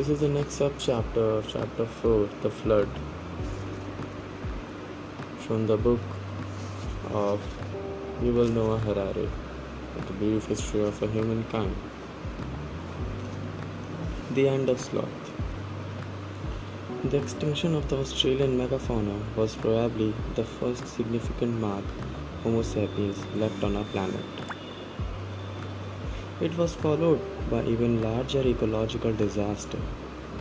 This is the next subchapter, chapter chapter 4, The Flood, from the book of Yuval Noah Harari, The Brief History of a Humankind. The End of Sloth. The extinction of the Australian megafauna was probably the first significant mark Homo sapiens left on our planet. It was followed by even larger ecological disaster.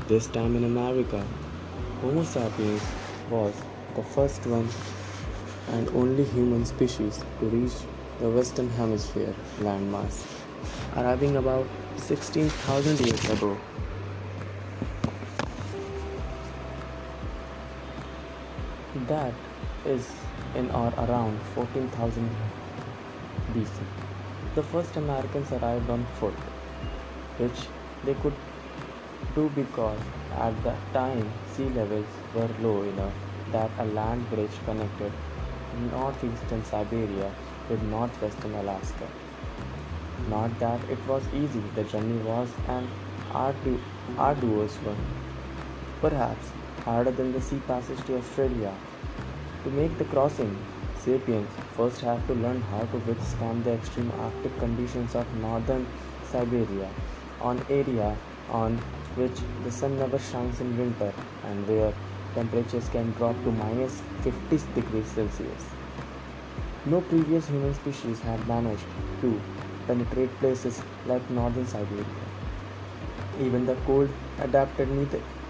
This time in America, Homo sapiens was the first one and only human species to reach the western hemisphere landmass, arriving about 16,000 years ago. That is in or around 14,000 BC. The first Americans arrived on foot, which they could do because at that time sea levels were low enough that a land bridge connected northeastern Siberia with northwestern Alaska. Not that it was easy, the journey was an ardu- arduous one, perhaps harder than the sea passage to Australia. To make the crossing, sapiens first have to learn how to withstand the extreme Arctic conditions of northern Siberia, an area on which the sun never shines in winter and where temperatures can drop to minus 50 degrees Celsius. No previous human species had managed to penetrate places like northern Siberia. Even the cold adapted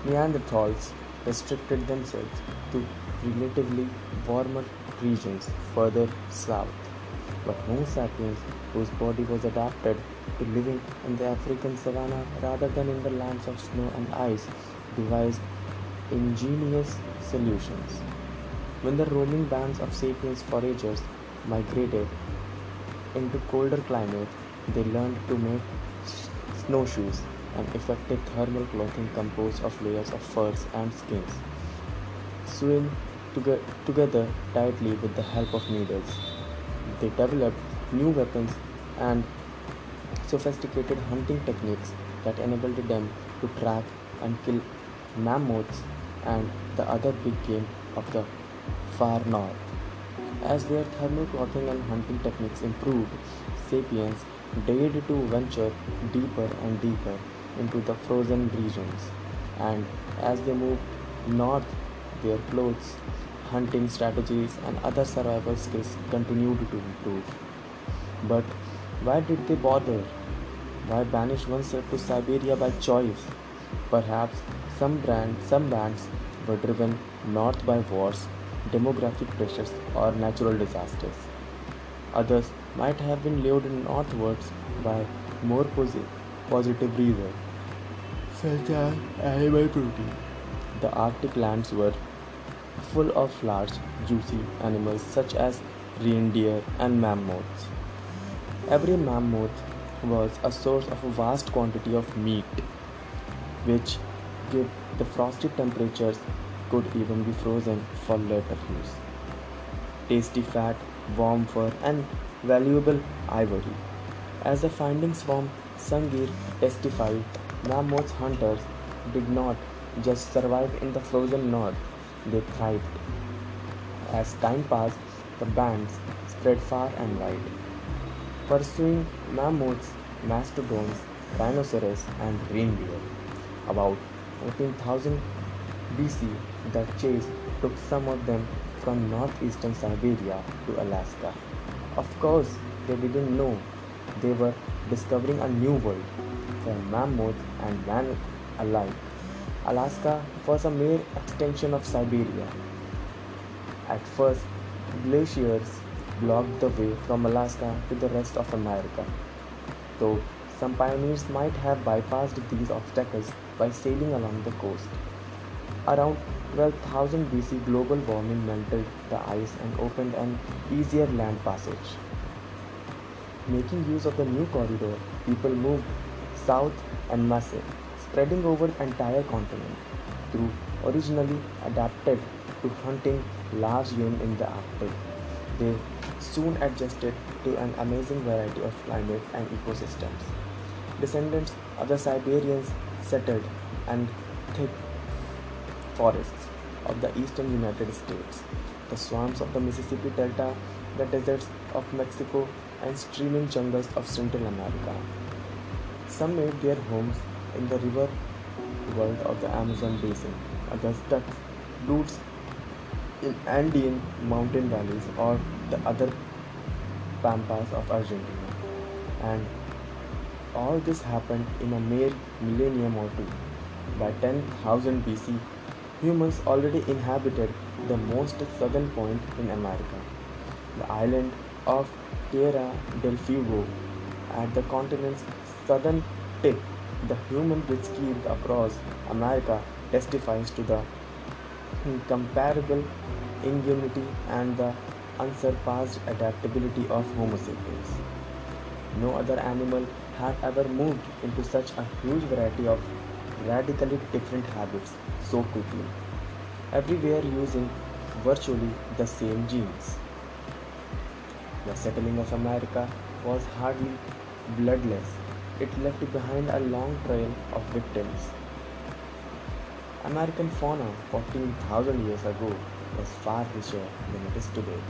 Neanderthals restricted themselves to relatively warmer regions further south. But Homo sapiens, whose body was adapted to living in the African savanna rather than in the lands of snow and ice, devised ingenious solutions. When the roaming bands of sapiens foragers migrated into colder climates, they learned to make snowshoes, an effective thermal clothing composed of layers of furs and skins, sewn together tightly with the help of needles. They developed new weapons and sophisticated hunting techniques that enabled them to track and kill mammoths and the other big game of the far north. As their thermal clothing and hunting techniques improved, sapiens dared to venture deeper and deeper into the frozen regions. And as they moved north, their clothes, hunting strategies, and other survival skills continued to improve. But why did they bother? Why banish oneself to Siberia by choice? Perhaps some, some bands were driven north by wars, demographic pressures, or natural disasters. Others might have been lured northwards by more positive reasons, such as animal protein. The Arctic lands were full of large, juicy animals such as reindeer and mammoths. Every mammoth was a source of a vast quantity of meat, which, with the frosty temperatures, could even be frozen for later use. Tasty fat, warm fur, and valuable ivory. As the findings from Sungir testified, mammoth hunters did not just survive in the frozen north, they thrived. As time passed, the bands spread far and wide, pursuing mammoths, mastodons, rhinoceros, and reindeer. About 14,000 BC, the chase took some of them from northeastern Siberia to Alaska. Of course, they didn't know they were discovering a new world for mammoth and man alike. Alaska was a mere extension of Siberia. At first, glaciers blocked the way from Alaska to the rest of America, though some pioneers might have bypassed these obstacles by sailing along the coast. Around 12,000 BC, global warming melted the ice and opened an easier land passage. Making use of the new corridor, people moved south and massive, spreading over the entire continent, through originally adapted to hunting large game in the Arctic. They soon adjusted to an amazing variety of climates and ecosystems. Descendants of the Siberians settled and thick forests of the eastern United States, the swamps of the Mississippi Delta, the deserts of Mexico, and streaming jungles of Central America. Some made their homes in the river world of the Amazon basin, dug roots in Andean mountain valleys or the other pampas of Argentina. And all this happened in a mere millennium or two. By 10,000 BC, humans already inhabited the most southern point in America, the island of Tierra del Fuego at the continent's southern tip. The human skipped across America testifies to the incomparable ingenuity and the unsurpassed adaptability of Homo sapiens. No other animal had ever moved into such a huge variety of radically different habits so quickly, everywhere using virtually the same genes. The settling of America was hardly bloodless, it left behind a long trail of victims. American fauna 14,000 years ago was far richer than it is today.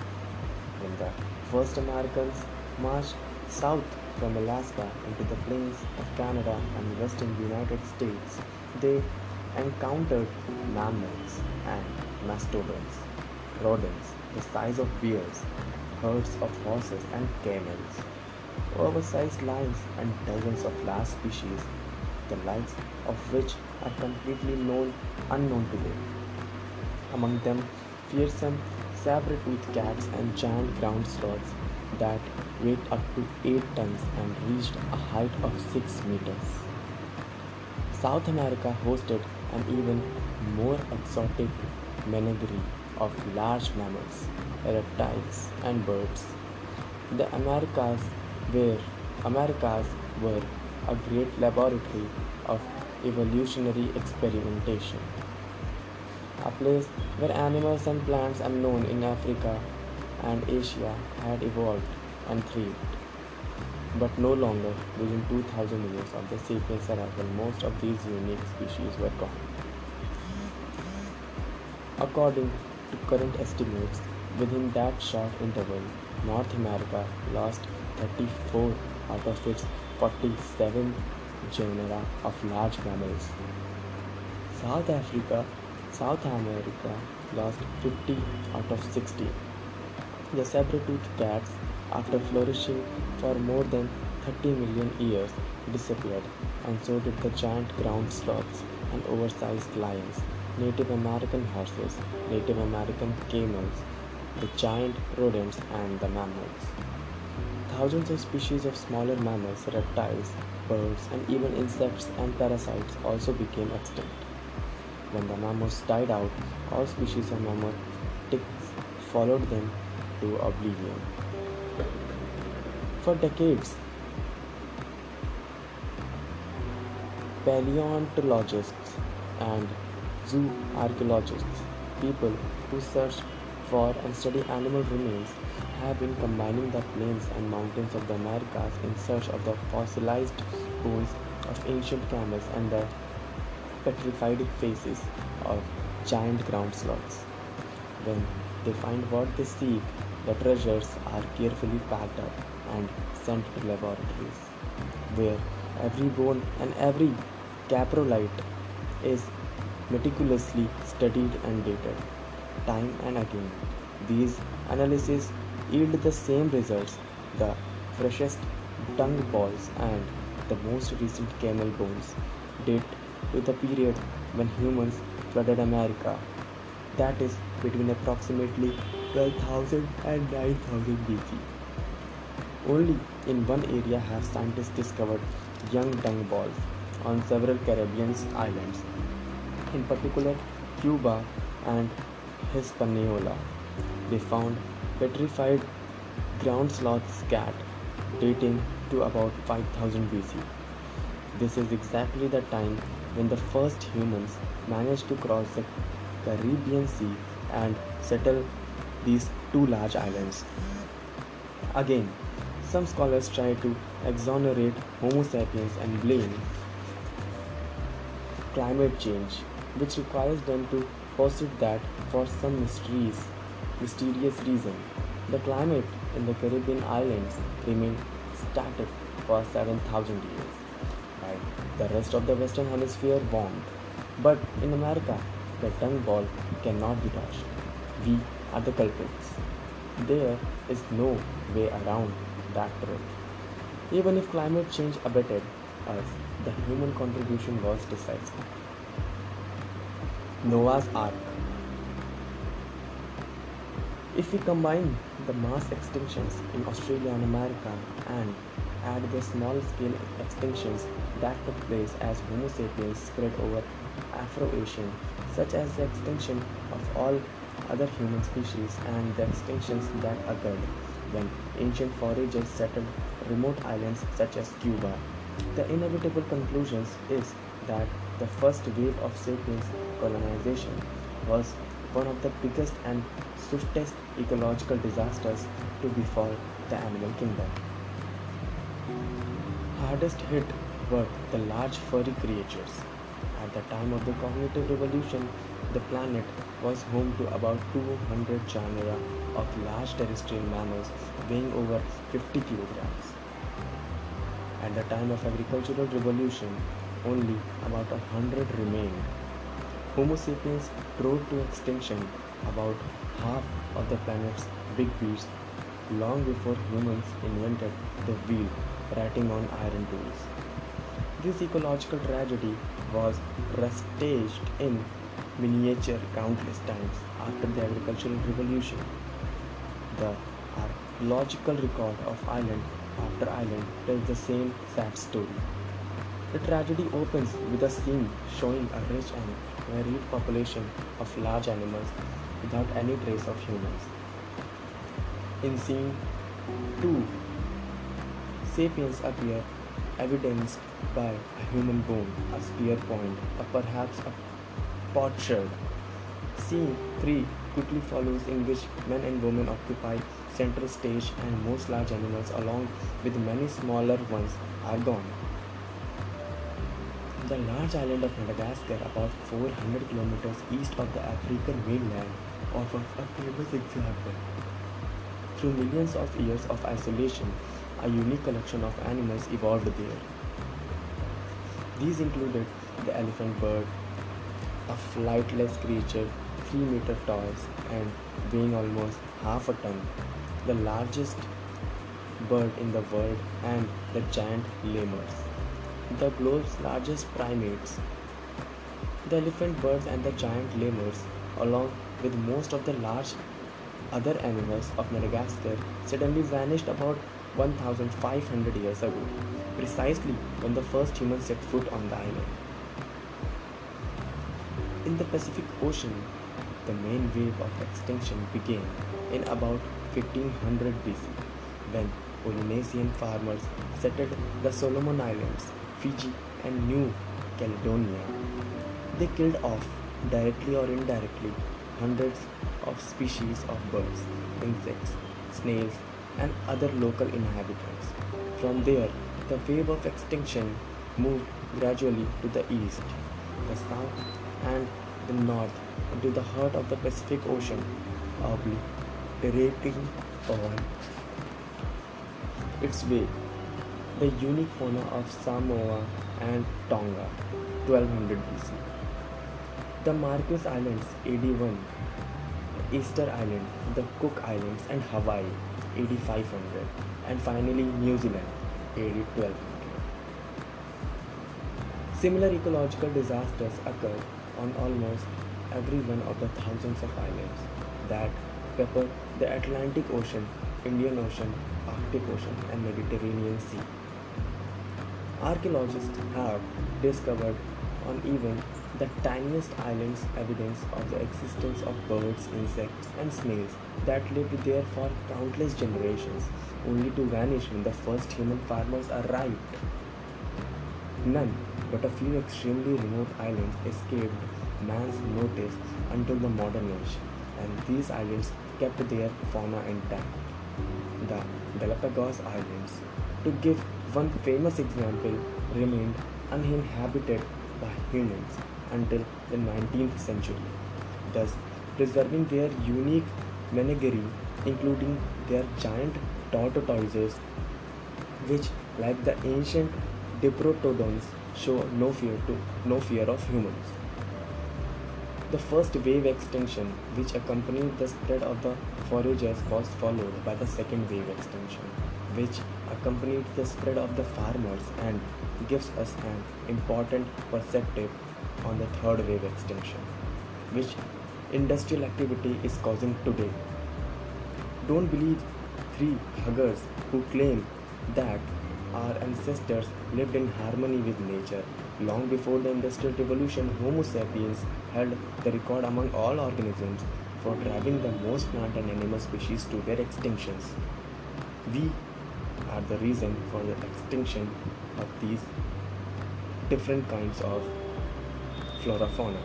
When the first Americans marched south from Alaska into the plains of Canada and western United States, they encountered mammoths and mastodons, rodents the size of bears, herds of horses and camels, oversized lions, and dozens of large species, the likes of which are completely known, unknown today. Among them, fearsome saber-toothed cats and giant ground sloths that weighed up to 8 tons and reached a height of 6 meters. South America hosted an even more exotic menagerie of large mammals, reptiles, and birds. The Americas were Americas were a great laboratory of evolutionary experimentation. A place where animals and plants unknown in Africa and Asia had evolved and thrived. But no longer within 2000 years of the sapiens arrival, most of these unique species were gone. According to current estimates, within that short interval, North America lost 34 out of its 47 genera of large mammals. South Africa, South America lost 50 out of 60. The saber-toothed cats, after flourishing for more than 30 million years, disappeared, and so did the giant ground sloths and oversized lions, Native American horses, Native American camels, the giant rodents, and the mammals. Thousands of species of smaller mammals, reptiles, birds, and even insects and parasites also became extinct. When the mammals died out, all species of ticks followed them to oblivion. For decades, paleontologists and zoo archaeologists, people who search for and study animal remains, have been combining the plains and mountains of the Americas in search of the fossilized bones of ancient camels and the petrified faces of giant ground sloths. When they find what they seek, the treasures are carefully packed up and sent to laboratories, where every bone and every coprolite is meticulously studied and dated. Time and again, these analyses yield the same results the freshest dung balls and the most recent camel bones date to the period when humans flooded America, that is, between approximately 12,000 and 9,000 BC. Only in one area have scientists discovered young dung balls on several Caribbean islands in particular Cuba and Hispaniola. They found petrified ground sloth scat dating to about 5000 BC. This is exactly the time when the first humans managed to cross the Caribbean Sea and settle these two large islands. Again, some scholars try to exonerate Homo sapiens and blame climate change, which requires them to posit that for some mysterious, mysterious reason, the climate in the Caribbean islands remained static for 7,000 years, while the rest of the Western Hemisphere warmed. But in America, the dung ball cannot be touched. We are the culprits. There is no way around that truth. Even if climate change abated us, the human contribution was decisive. Noah's Ark. If we combine the mass extinctions in Australia and America and add the small scale extinctions that took place as Homo sapiens spread over Afro-Asian, such as the extinction of all other human species and the extinctions that occurred when ancient foragers settled remote islands such as Cuba. The inevitable conclusion is that the first wave of sapiens colonization was one of the biggest and swiftest ecological disasters to befall the animal kingdom. Hardest hit were the large furry creatures. At the time of the cognitive revolution, the planet was home to about 200 genera of large terrestrial mammals weighing over 50 kilograms. At the time of agricultural revolution, only about a hundred remained. Homo sapiens drove to extinction about half of the planet's big beasts long before humans invented the wheel writing on iron tools. This ecological tragedy was restaged in miniature countless times after the agricultural revolution. The archaeological record of island after island tells the same sad story. The tragedy opens with a scene showing a rich and varied population of large animals without any trace of humans. In scene 2, sapiens appear evidenced by a human bone, a spear point, or perhaps a potsherd. Scene 3 quickly follows in which men and women occupy center stage and most large animals along with many smaller ones are gone. The large island of Madagascar, about 400 kilometers east of the African mainland, offers a famous example. Through millions of years of isolation, a unique collection of animals evolved there. These included the elephant bird, a flightless creature 3 meter tall and weighing almost half a ton, the largest bird in the world, and the giant lemurs the globe's largest primates. The elephant birds and the giant lemurs, along with most of the large other animals of Madagascar, suddenly vanished about 1500 years ago, precisely when the first humans set foot on the island. In the Pacific Ocean, the main wave of extinction began in about 1500 BC when Polynesian farmers settled the Solomon Islands Fiji, and New Caledonia. They killed off, directly or indirectly, hundreds of species of birds, insects, snails, and other local inhabitants. From there, the wave of extinction moved gradually to the east, the south, and the north into the heart of the Pacific Ocean, obliterating on its way the unique fauna of Samoa and Tonga, 1200 BC. The Marquesas Islands, AD 1, Easter Island, the Cook Islands, and Hawaii, AD 500, and finally New Zealand, AD 1200. Similar ecological disasters occurred on almost every one of the thousands of islands that pepper the Atlantic Ocean, Indian Ocean, Arctic Ocean, and Mediterranean Sea. Archaeologists have discovered on even the tiniest islands evidence of the existence of birds, insects, and snails that lived there for countless generations, only to vanish when the first human farmers arrived. None but a few extremely remote islands escaped man's notice until the modern age, and these islands kept their fauna intact. The Galapagos Islands, to give one famous example remained uninhabited by humans until the 19th century, thus preserving their unique menagerie, including their giant tortoises, which, like the ancient diprotodons, show no fear to no fear of humans. The first wave extinction, which accompanied the spread of the foragers, was followed by the second wave extension, which accompanied the spread of the farmers and gives us an important perspective on the third wave extension, which industrial activity is causing today. Don't believe three huggers who claim that our ancestors lived in harmony with nature. Long before the Industrial Revolution, Homo sapiens held the record among all organisms for driving the most plant and animal species to their extinctions. We are the reason for the extinction of these different kinds of flora fauna.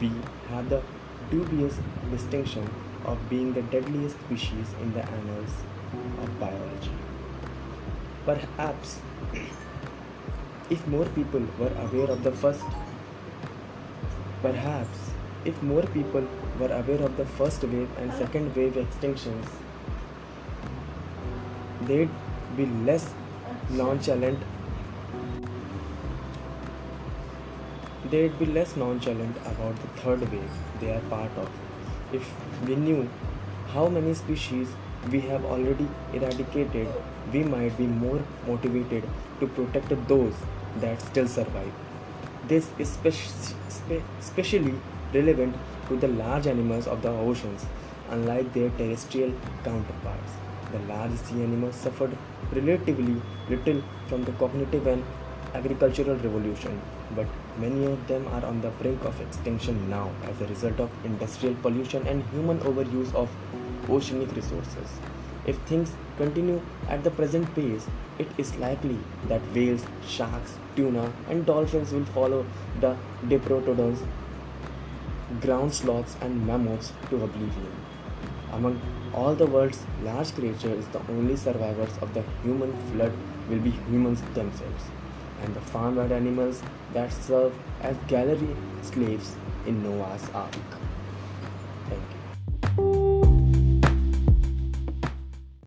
We have the dubious distinction of being the deadliest species in the annals of biology. Perhaps if more people were aware of the first perhaps if more people were aware of the first wave and second wave extinctions they'd be less nonchalant they'd be less nonchalant about the third wave they are part of. If we knew how many species we have already eradicated, we might be more motivated to protect those that still survive. This is especially relevant to the large animals of the oceans, unlike their terrestrial counterparts. The large sea animals suffered relatively little from the cognitive and agricultural revolution, but many of them are on the brink of extinction now as a result of industrial pollution and human overuse of oceanic resources. If things continue at the present pace, it is likely that whales, sharks, tuna, and dolphins will follow the diprotodons, ground sloths, and mammoths to oblivion. Among all the world's large creatures, the only survivors of the human flood will be humans themselves and the farmyard animals that serve as gallery slaves in Noah's Ark.